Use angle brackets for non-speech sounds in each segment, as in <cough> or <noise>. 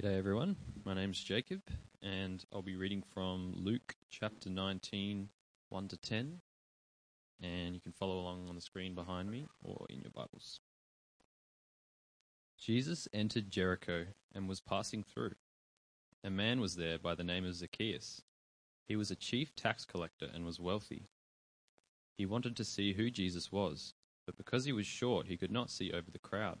G'day everyone, my name's Jacob and I'll be reading from Luke chapter 19, 1 to 10. And you can follow along on the screen behind me or in your Bibles. Jesus entered Jericho and was passing through. A man was there by the name of Zacchaeus. He was a chief tax collector and was wealthy. He wanted to see who Jesus was, but because he was short, he could not see over the crowd.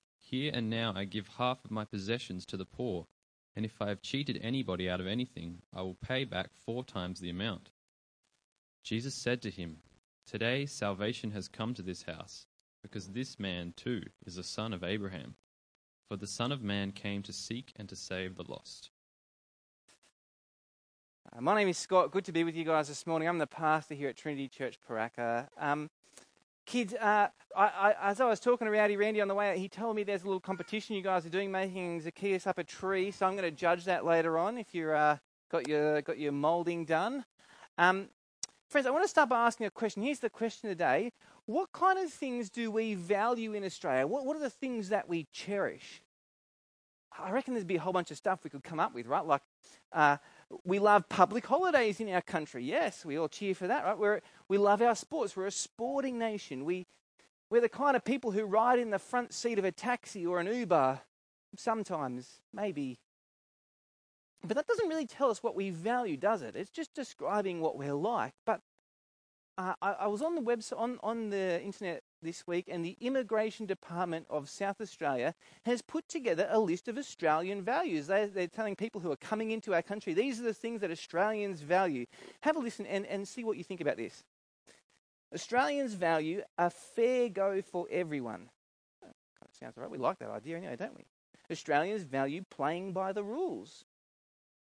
here and now I give half of my possessions to the poor, and if I have cheated anybody out of anything, I will pay back four times the amount. Jesus said to him, Today salvation has come to this house, because this man too is a son of Abraham. For the Son of Man came to seek and to save the lost. Uh, my name is Scott. Good to be with you guys this morning. I'm the pastor here at Trinity Church Pooraka. Um, kids, uh, I, I, as I was talking to Rowdy Randy on the way out, he told me there's a little competition you guys are doing, making Zacchaeus up a tree. So I'm going to judge that later on if you've uh, got your got your moulding done. Um, friends, I want to start by asking a question. Here's the question today: What kind of things do we value in Australia? What, what are the things that we cherish? I reckon there'd be a whole bunch of stuff we could come up with, right? Like uh, we love public holidays in our country. Yes, we all cheer for that, right? We're, we love our sports. We're a sporting nation. We, we're the kind of people who ride in the front seat of a taxi or an Uber sometimes, maybe. But that doesn't really tell us what we value, does it? It's just describing what we're like. But uh, I, I, was on the website, on, on the internet this week, and the Immigration Department of South Australia has put together a list of Australian values. They, they're telling people who are coming into our country, these are the things that Australians value. Have a listen and, and see what you think about this. Australians value a fair go for everyone. Of sounds right. We like that idea anyway, don't we? Australians value playing by the rules,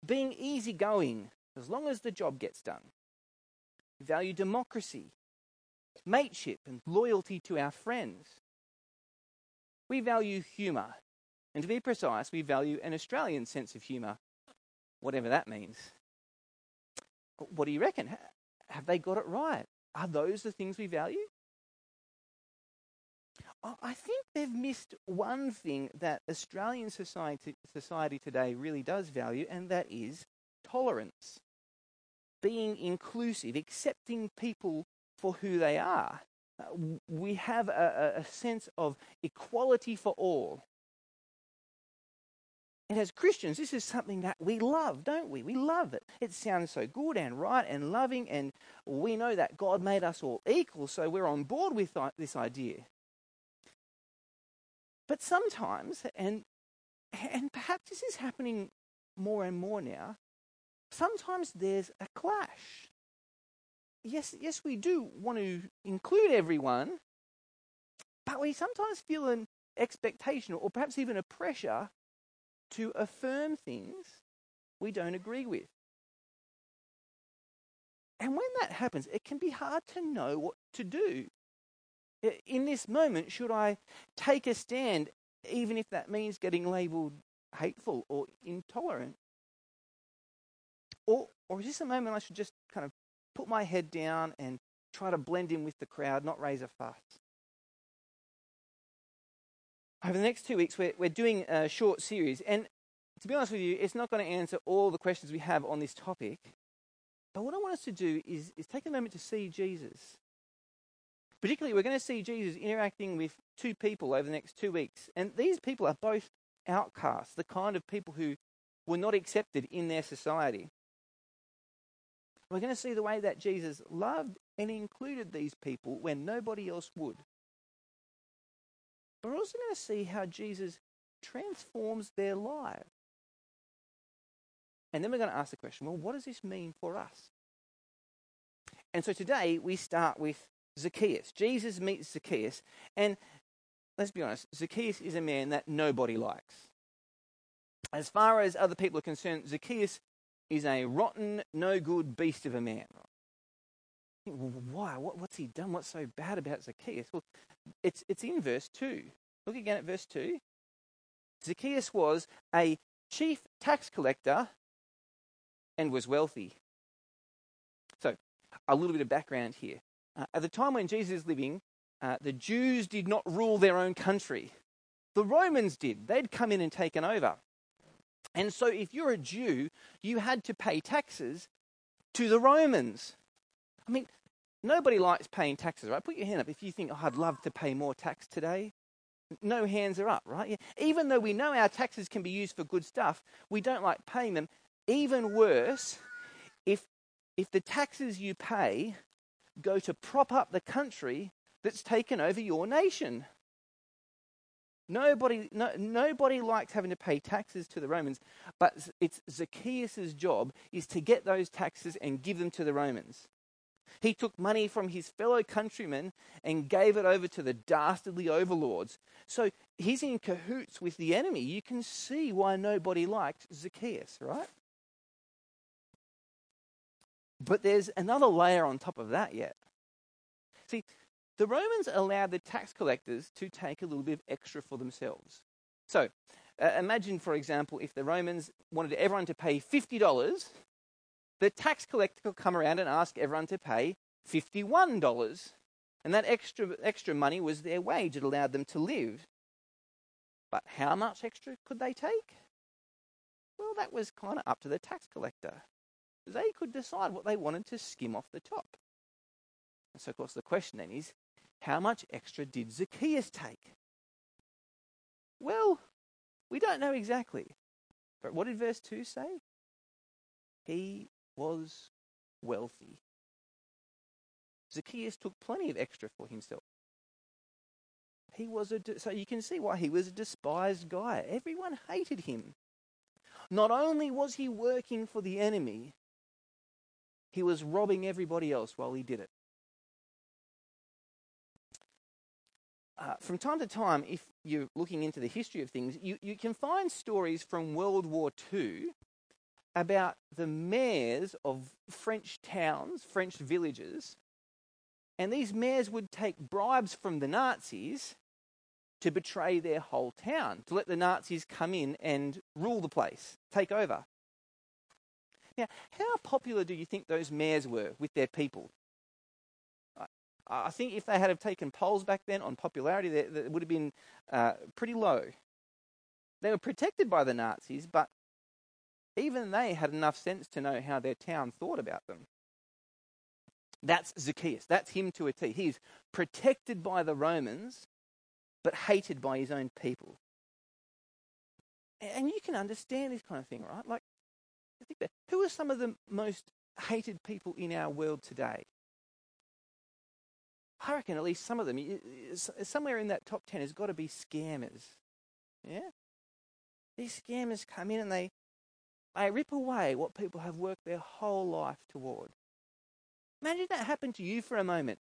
being easygoing as long as the job gets done. We value democracy, mateship, and loyalty to our friends. We value humour. And to be precise, we value an Australian sense of humour, whatever that means. What do you reckon? Have they got it right? Are those the things we value? I think they've missed one thing that Australian society, society today really does value, and that is tolerance being inclusive, accepting people for who they are. Uh, we have a, a sense of equality for all. And as Christians, this is something that we love, don't we? We love it. It sounds so good and right and loving, and we know that God made us all equal, so we're on board with this idea. But sometimes, and, and perhaps this is happening more and more now, sometimes there's a clash. Yes, yes, we do want to include everyone, but we sometimes feel an expectation or perhaps even a pressure to affirm things we don't agree with. And when that happens, it can be hard to know what to do. In this moment, should I take a stand, even if that means getting labeled hateful or intolerant? Or, or is this a moment I should just kind of put my head down and try to blend in with the crowd, not raise a fuss? Over the next two weeks, we're, we're doing a short series. And to be honest with you, it's not going to answer all the questions we have on this topic. But what I want us to do is, is take a moment to see Jesus. Particularly, we're going to see Jesus interacting with two people over the next two weeks. And these people are both outcasts, the kind of people who were not accepted in their society. We're going to see the way that Jesus loved and included these people when nobody else would. We're also going to see how Jesus transforms their lives. And then we're going to ask the question well, what does this mean for us? And so today we start with Zacchaeus. Jesus meets Zacchaeus. And let's be honest, Zacchaeus is a man that nobody likes. as far as other people are concerned, Zacchaeus is a rotten, no good beast of a man. Why? What, what's he done? What's so bad about Zacchaeus? Well, it's, it's in verse 2. Look again at verse 2. Zacchaeus was a chief tax collector and was wealthy. So, a little bit of background here. Uh, at the time when Jesus is living, uh, the Jews did not rule their own country. The Romans did. They'd come in and taken over. And so, if you're a Jew, you had to pay taxes to the Romans. I mean, nobody likes paying taxes, right? Put your hand up if you think, oh, I'd love to pay more tax today. No hands are up, right? Yeah. Even though we know our taxes can be used for good stuff, we don't like paying them. Even worse, if, if the taxes you pay go to prop up the country that's taken over your nation. Nobody, no, nobody likes having to pay taxes to the Romans, but it's Zacchaeus' job is to get those taxes and give them to the Romans. He took money from his fellow countrymen and gave it over to the dastardly overlords. So he's in cahoots with the enemy. You can see why nobody liked Zacchaeus, right? But there's another layer on top of that yet. See, the Romans allowed the tax collectors to take a little bit of extra for themselves. So uh, imagine, for example, if the Romans wanted everyone to pay $50, the tax collector could come around and ask everyone to pay $51. And that extra, extra money was their wage, it allowed them to live. But how much extra could they take? Well, that was kind of up to the tax collector. They could decide what they wanted to skim off the top. so, of course, the question then is how much extra did Zacchaeus take? Well, we don't know exactly. But what did verse 2 say? He was wealthy. Zacchaeus took plenty of extra for himself. He was a de- so you can see why he was a despised guy. Everyone hated him. Not only was he working for the enemy, he was robbing everybody else while he did it. Uh, from time to time, if you're looking into the history of things, you, you can find stories from World War II about the mayors of French towns, French villages, and these mayors would take bribes from the Nazis to betray their whole town, to let the Nazis come in and rule the place, take over. Now, how popular do you think those mayors were with their people? I think if they had have taken polls back then on popularity, it would have been uh, pretty low. They were protected by the Nazis, but even they had enough sense to know how their town thought about them. That's Zacchaeus. That's him to a T. He's protected by the Romans, but hated by his own people. And you can understand this kind of thing, right? Like, that who are some of the most hated people in our world today? I reckon at least some of them, somewhere in that top 10 has got to be scammers. Yeah? These scammers come in and they, they rip away what people have worked their whole life toward. Imagine that happened to you for a moment.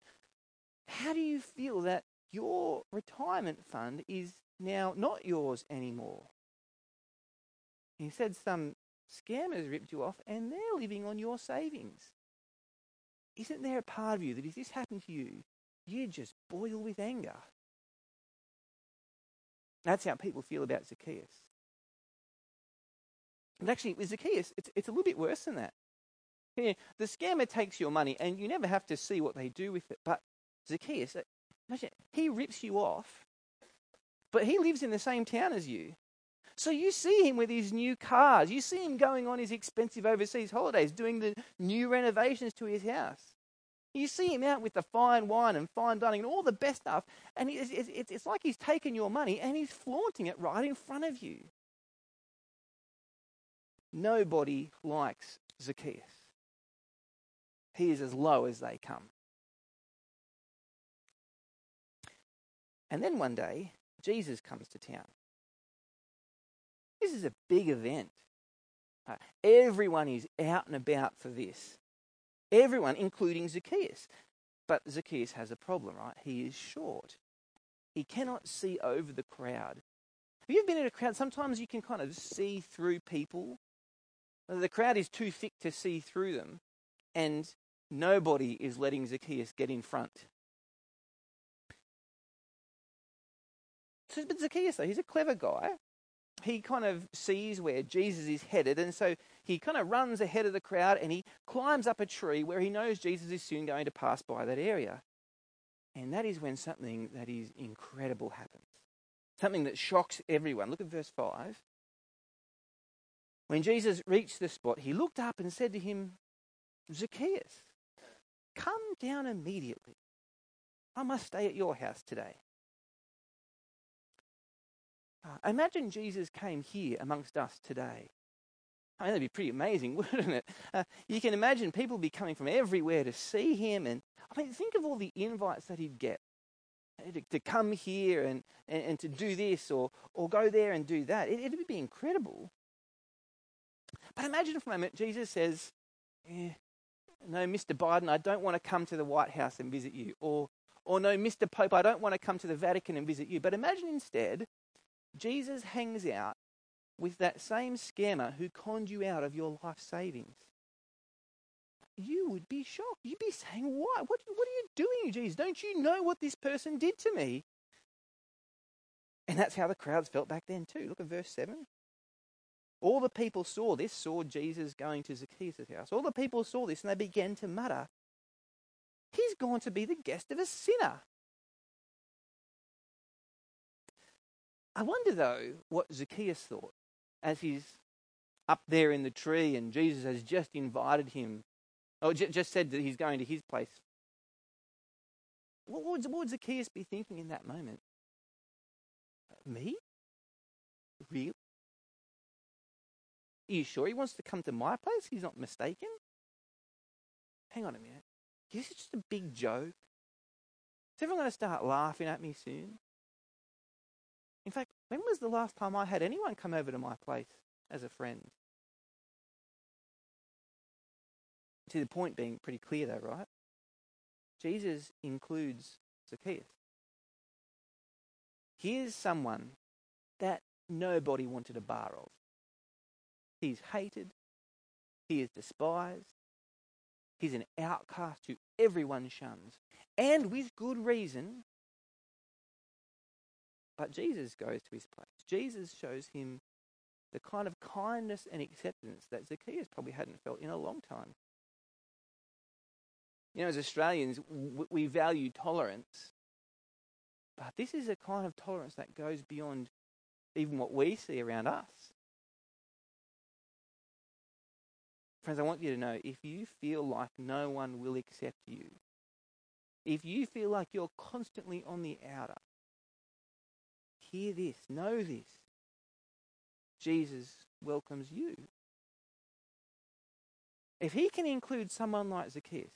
How do you feel that your retirement fund is now not yours anymore? He said some scammers ripped you off and they're living on your savings. Isn't there a part of you that if this happened to you, you just boil with anger. That's how people feel about Zacchaeus. But actually, with Zacchaeus, it's, it's a little bit worse than that. The scammer takes your money, and you never have to see what they do with it. But Zacchaeus, uh, imagine, he rips you off, but he lives in the same town as you. So you see him with his new cars. You see him going on his expensive overseas holidays, doing the new renovations to his house. You see him out with the fine wine and fine dining and all the best stuff, and it's, like he's taken your money and he's flaunting it right in front of you. Nobody likes Zacchaeus. He is as low as they come. And then one day, Jesus comes to town. This is a big event. Uh, everyone is out and about for this. Everyone, including Zacchaeus. But Zacchaeus has a problem, right? He is short. He cannot see over the crowd. Have you ever been in a crowd? Sometimes you can kind of see through people. The crowd is too thick to see through them, and nobody is letting Zacchaeus get in front. So, but Zacchaeus, though, he's a clever guy. He kind of sees where Jesus is headed, and so he kind of runs ahead of the crowd and he climbs up a tree where he knows Jesus is soon going to pass by that area. And that is when something that is incredible happens. Something that shocks everyone. Look at verse 5. When Jesus reached the spot, he looked up and said to him, Zacchaeus, come down immediately. I must stay at your house today. Uh, imagine Jesus came here amongst us today. I mean, that'd be pretty amazing, <laughs> wouldn't it? Uh, you can imagine people be coming from everywhere to see him. And I mean, think of all the invites that he'd get to, to come here and, and, and, to do this or, or go there and do that. It, would be incredible. But imagine for a moment, Jesus says, eh, No, Mr. Biden, I don't want to come to the White House and visit you. Or, or no, Mr. Pope, I don't want to come to the Vatican and visit you. But imagine instead Jesus hangs out with that same scammer who conned you out of your life savings. You would be shocked. You'd be saying, What? What, what are you doing, Jesus? Don't you know what this person did to me? And that's how the crowds felt back then, too. Look at verse 7. All the people saw this, saw Jesus going to Zacchaeus' house. All the people saw this and they began to mutter, He's gone to be the guest of a sinner. I wonder, though, what Zacchaeus thought as he's up there in the tree and Jesus has just invited him, or just said that he's going to his place. What would, what would Zacchaeus be thinking in that moment? Me? Really? Are you sure he wants to come to my place? He's not mistaken? Hang on a minute. Is this just a big joke? Is everyone going to start laughing at me soon? In fact, when was the last time I had anyone come over to my place as a friend? To the point being pretty clear, though, right? Jesus includes Zacchaeus. Here's someone that nobody wanted a bar of. He's hated, he is despised, he's an outcast who everyone shuns, and with good reason, but Jesus goes to his place. Jesus shows him the kind of kindness and acceptance that Zacchaeus probably hadn't felt in a long time. You know, as Australians, we value tolerance, but this is a kind of tolerance that goes beyond even what we see around us. Friends, I want you to know if you feel like no one will accept you, if you feel like you're constantly on the outer, Hear this, know this. Jesus welcomes you. If he can include someone like Zacchaeus,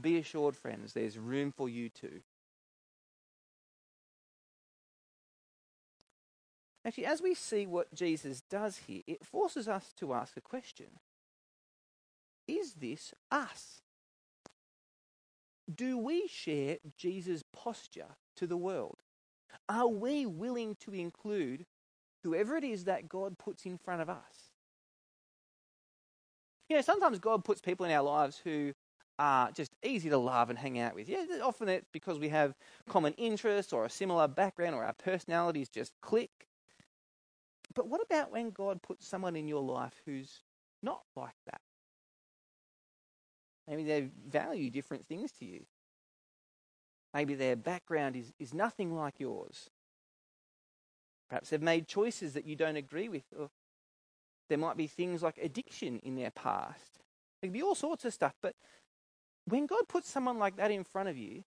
be assured, friends, there's room for you too. Actually, as we see what Jesus does here, it forces us to ask a question Is this us? Do we share Jesus' posture to the world? Are we willing to include whoever it is that God puts in front of us? You know, sometimes God puts people in our lives who are just easy to love and hang out with. Yeah, often it's because we have common interests or a similar background or our personalities just click. But what about when God puts someone in your life who's not like that? Maybe they value different things to you. Maybe their background is, is nothing like yours. Perhaps they've made choices that you don't agree with. Or there might be things like addiction in their past. There can be all sorts of stuff. But when God puts someone like that in front of you,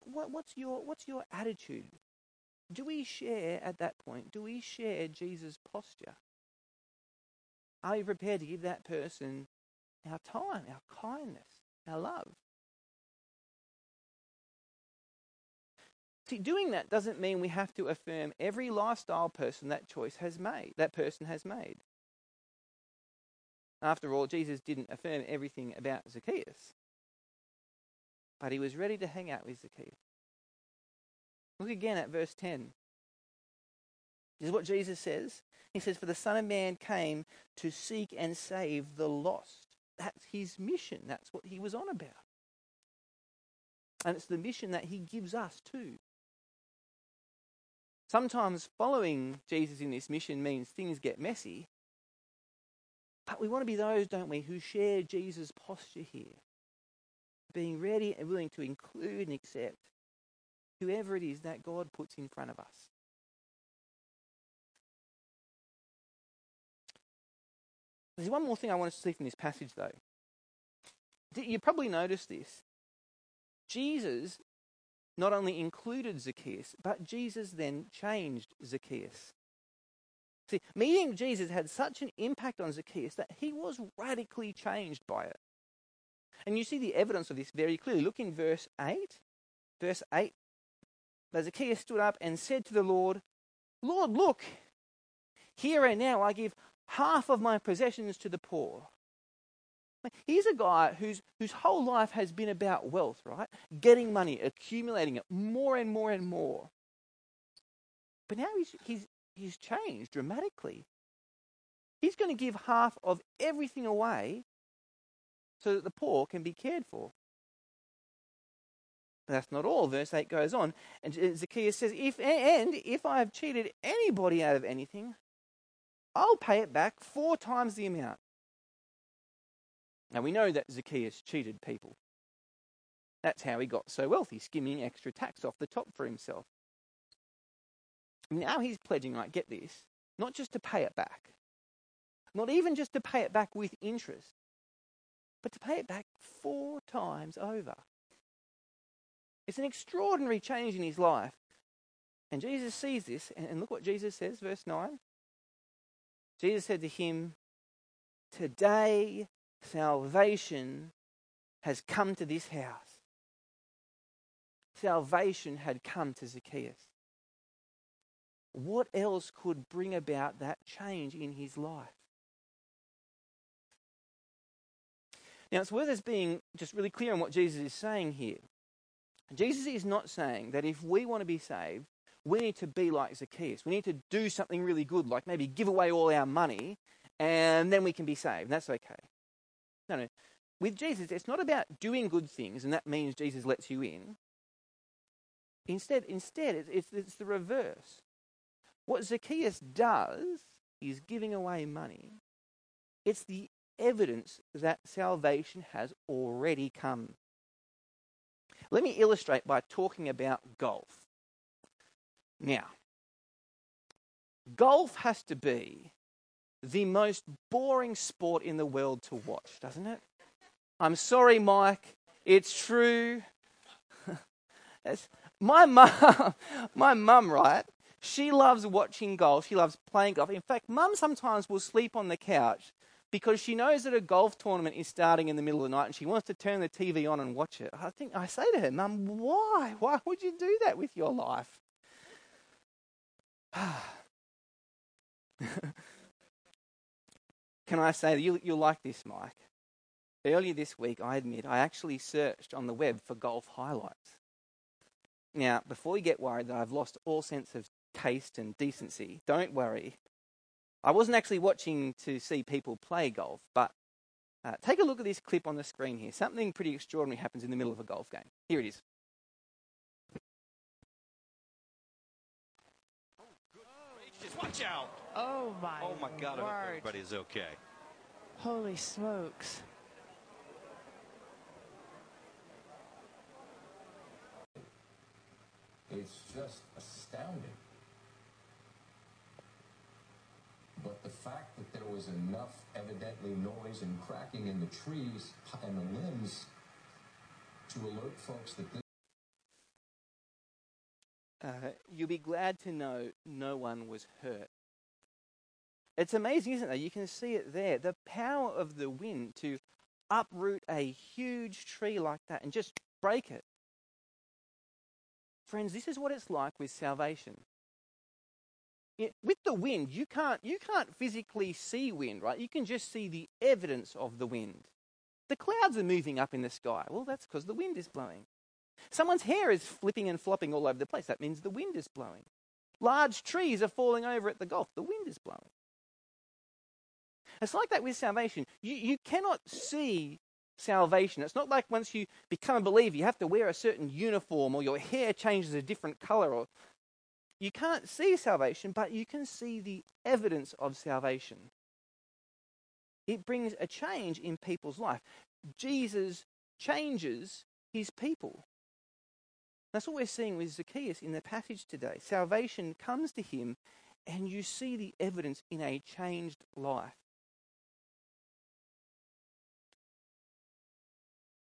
what, what's, your, what's your attitude? Do we share at that point? Do we share Jesus' posture? Are we prepared to give that person our time, our kindness, our love? Doing that doesn't mean we have to affirm every lifestyle person that choice has made, that person has made. After all, Jesus didn't affirm everything about Zacchaeus, but he was ready to hang out with Zacchaeus. Look again at verse 10. This is what Jesus says. He says, For the Son of Man came to seek and save the lost. That's his mission. That's what he was on about. And it's the mission that he gives us too. Sometimes following Jesus in this mission means things get messy. But we want to be those, don't we, who share Jesus' posture here. Being ready and willing to include and accept whoever it is that God puts in front of us. There's one more thing I want to see from this passage, though. You probably noticed this. Jesus not only included Zacchaeus, but Jesus then changed Zacchaeus. See, meeting Jesus had such an impact on Zacchaeus that he was radically changed by it. And you see the evidence of this very clearly. Look in verse 8. Verse 8. But Zacchaeus stood up and said to the Lord, Lord, look, here and now I give half of my possessions to the poor. Here's a guy whose, whose whole life has been about wealth, right? Getting money, accumulating it more and more and more. But now he's, he's, he's changed dramatically. He's going to give half of everything away so that the poor can be cared for. That's not all. Verse 8 goes on, and Zacchaeus says, if, And if I have cheated anybody out of anything, I'll pay it back four times the amount. Now we know that Zacchaeus cheated people. That's how he got so wealthy, skimming extra tax off the top for himself. Now he's pledging, like, get this, not just to pay it back, not even just to pay it back with interest, but to pay it back four times over. It's an extraordinary change in his life. And Jesus sees this, and look what Jesus says, verse 9. Jesus said to him, Today salvation has come to this house. Salvation had come to Zacchaeus. What else could bring about that change in his life? Now, it's worth us being just really clear on what Jesus is saying here. Jesus is not saying that if we want to be saved, we need to be like Zacchaeus. We need to do something really good, like maybe give away all our money, and then we can be saved. That's okay. No, no. With Jesus, it's not about doing good things, and that means Jesus lets you in. Instead, instead, it's, it's, it's the reverse. What Zacchaeus does is giving away money. It's the evidence that salvation has already come. Let me illustrate by talking about golf. Now, golf has to be the most boring sport in the world to watch, doesn't it? I'm sorry, Mike. It's true. <laughs> my mum, <laughs> my mum, right? She loves watching golf. She loves playing golf. In fact, mum sometimes will sleep on the couch because she knows that a golf tournament is starting in the middle of the night and she wants to turn the TV on and watch it. I think I say to her, Mum, why? Why would you do that with your life? <sighs> <laughs> Can I say you, you'll like this, Mike? Earlier this week, I admit, I actually searched on the web for golf highlights. Now, before you get worried that I've lost all sense of taste and decency, don't worry. I wasn't actually watching to see people play golf, but uh, take a look at this clip on the screen here. Something pretty extraordinary happens in the middle of a golf game. Here it is. Watch out! Oh my! Oh my God! Word. I hope everybody's okay. Holy smokes! It's just astounding. But the fact that there was enough, evidently, noise and cracking in the trees and the limbs to alert folks that this. Uh, you'll be glad to know no one was hurt. It's amazing, isn't it? You can see it there. The power of the wind to uproot a huge tree like that and just break it. Friends, this is what it's like with salvation. It, with the wind, you can't, you can't physically see wind, right? You can just see the evidence of the wind. The clouds are moving up in the sky. Well, that's because the wind is blowing. Someone's hair is flipping and flopping all over the place. That means the wind is blowing. Large trees are falling over at the Gulf. The wind is blowing. It's like that with salvation. You, you cannot see salvation. It's not like once you become a believer, you have to wear a certain uniform or your hair changes a different color. Or you can't see salvation, but you can see the evidence of salvation. It brings a change in people's life. Jesus changes his people. That's what we're seeing with Zacchaeus in the passage today. Salvation comes to him, and you see the evidence in a changed life.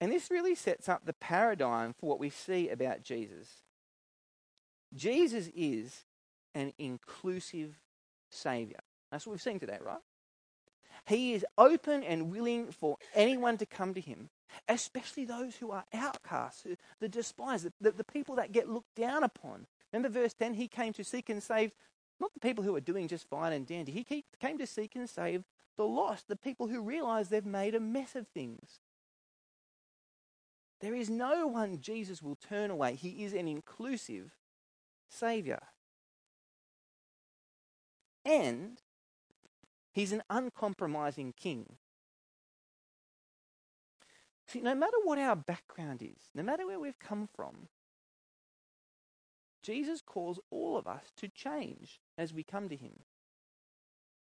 And this really sets up the paradigm for what we see about Jesus. Jesus is an inclusive Saviour. That's what we've seen today, right? He is open and willing for anyone to come to him, especially those who are outcasts, the despised, the, the people that get looked down upon. Remember verse 10? He came to seek and save not the people who are doing just fine and dandy. He came to seek and save the lost, the people who realize they've made a mess of things. There is no one Jesus will turn away. He is an inclusive Saviour. And he's an uncompromising king. See, no matter what our background is, no matter where we've come from, Jesus calls all of us to change as we come to him.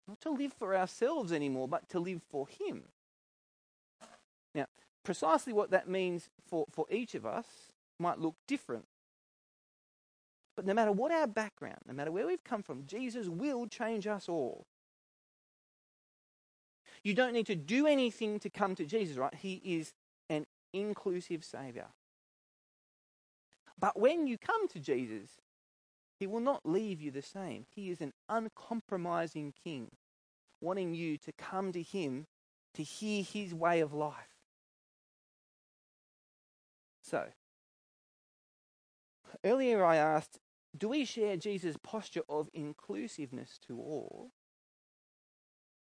Not to live for ourselves anymore, but to live for him. Now, precisely what that means for, for each of us might look different. But no matter what our background, no matter where we've come from, Jesus will change us all. You don't need to do anything to come to Jesus, right? He is an inclusive Saviour. But when you come to Jesus, He will not leave you the same. He is an uncompromising King, wanting you to come to Him to hear His way of life. So, earlier I asked, do we share Jesus' posture of inclusiveness to all?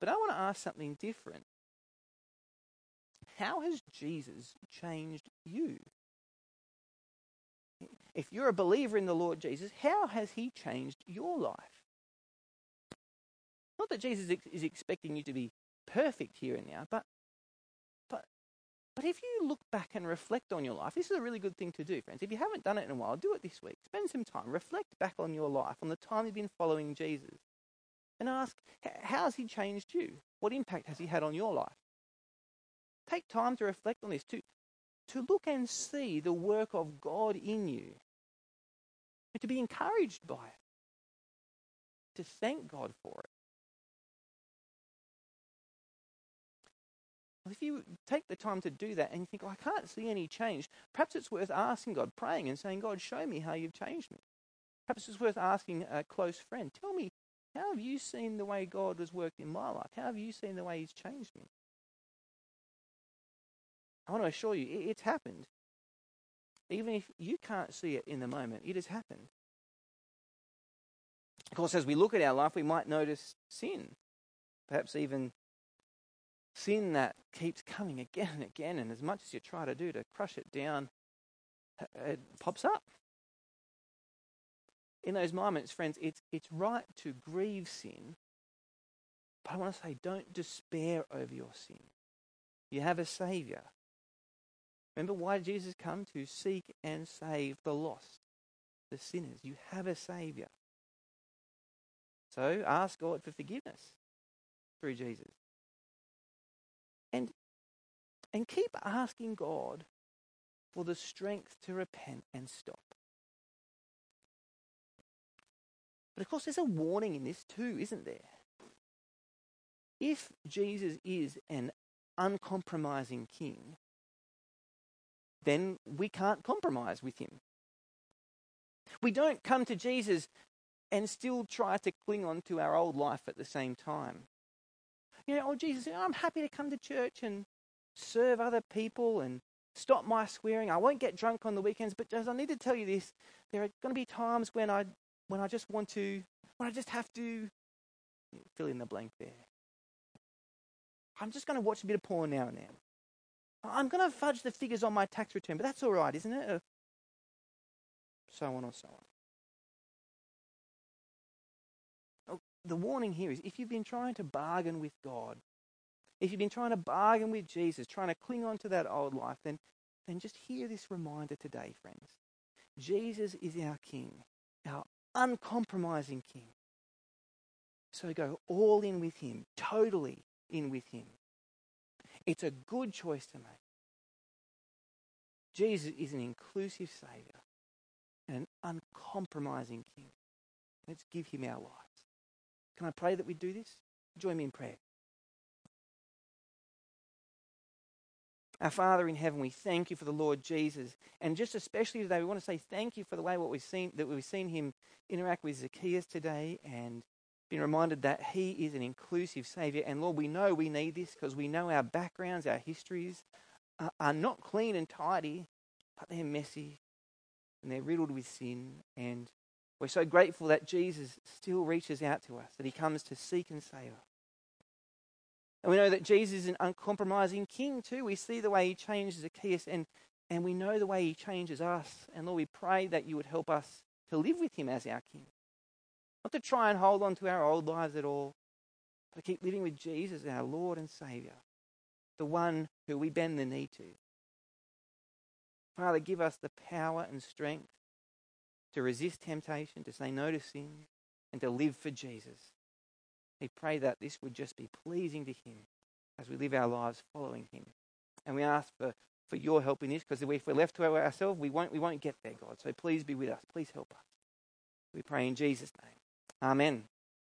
But I want to ask something different. How has Jesus changed you? If you're a believer in the Lord Jesus, how has he changed your life? Not that Jesus is expecting you to be perfect here and now, but but if you look back and reflect on your life, this is a really good thing to do, friends. If you haven't done it in a while, do it this week. Spend some time. Reflect back on your life, on the time you've been following Jesus. And ask, how has he changed you? What impact has he had on your life? Take time to reflect on this, to, to look and see the work of God in you, and to be encouraged by it, to thank God for it. If you take the time to do that and you think, oh, I can't see any change, perhaps it's worth asking God, praying and saying, God, show me how you've changed me. Perhaps it's worth asking a close friend, tell me, how have you seen the way God has worked in my life? How have you seen the way He's changed me? I want to assure you, it's happened. Even if you can't see it in the moment, it has happened. Of course, as we look at our life, we might notice sin, perhaps even sin that keeps coming again and again, and as much as you try to do to crush it down, uh, it pops up. In those moments, friends, it's, it's right to grieve sin, but I want to say don't despair over your sin. You have a Savior. Remember why Jesus come to seek and save the lost, the sinners. You have a Savior. So ask God for forgiveness through Jesus. And, and keep asking God for the strength to repent and stop. But of course, there's a warning in this too, isn't there? If Jesus is an uncompromising king, then we can't compromise with him. We don't come to Jesus and still try to cling on to our old life at the same time you know, oh, Jesus, I'm happy to come to church and serve other people and stop my swearing. I won't get drunk on the weekends, but just, I need to tell you this. There are going to be times when I, when I just want to, when I just have to fill in the blank there. I'm just going to watch a bit of porn now and then. I'm going to fudge the figures on my tax return, but that's all right, isn't it? So on or so on. The warning here is if you've been trying to bargain with God, if you've been trying to bargain with Jesus, trying to cling on to that old life, then, then just hear this reminder today, friends. Jesus is our King, our uncompromising King. So go all in with Him, totally in with Him. It's a good choice to make. Jesus is an inclusive Saviour and an uncompromising King. Let's give Him our lives. Can I pray that we do this? Join me in prayer. Our Father in heaven, we thank you for the Lord Jesus. And just especially today, we want to say thank you for the way what we've seen that we've seen him interact with Zacchaeus today and been reminded that he is an inclusive Savior. And Lord, we know we need this because we know our backgrounds, our histories are, are not clean and tidy, but they're messy and they're riddled with sin. And we're so grateful that Jesus still reaches out to us, that he comes to seek and save us. And we know that Jesus is an uncompromising king too. We see the way he changes Zacchaeus and, and we know the way he changes us. And Lord, we pray that you would help us to live with him as our king. Not to try and hold on to our old lives at all, but to keep living with Jesus, our Lord and Saviour, the one who we bend the knee to. Father, give us the power and strength to resist temptation, to say no to sin, and to live for Jesus. We pray that this would just be pleasing to Him as we live our lives following Him. And we ask for, for your help in this because if we're left to ourselves, we won't, we won't get there, God. So please be with us. Please help us. We pray in Jesus' name. Amen.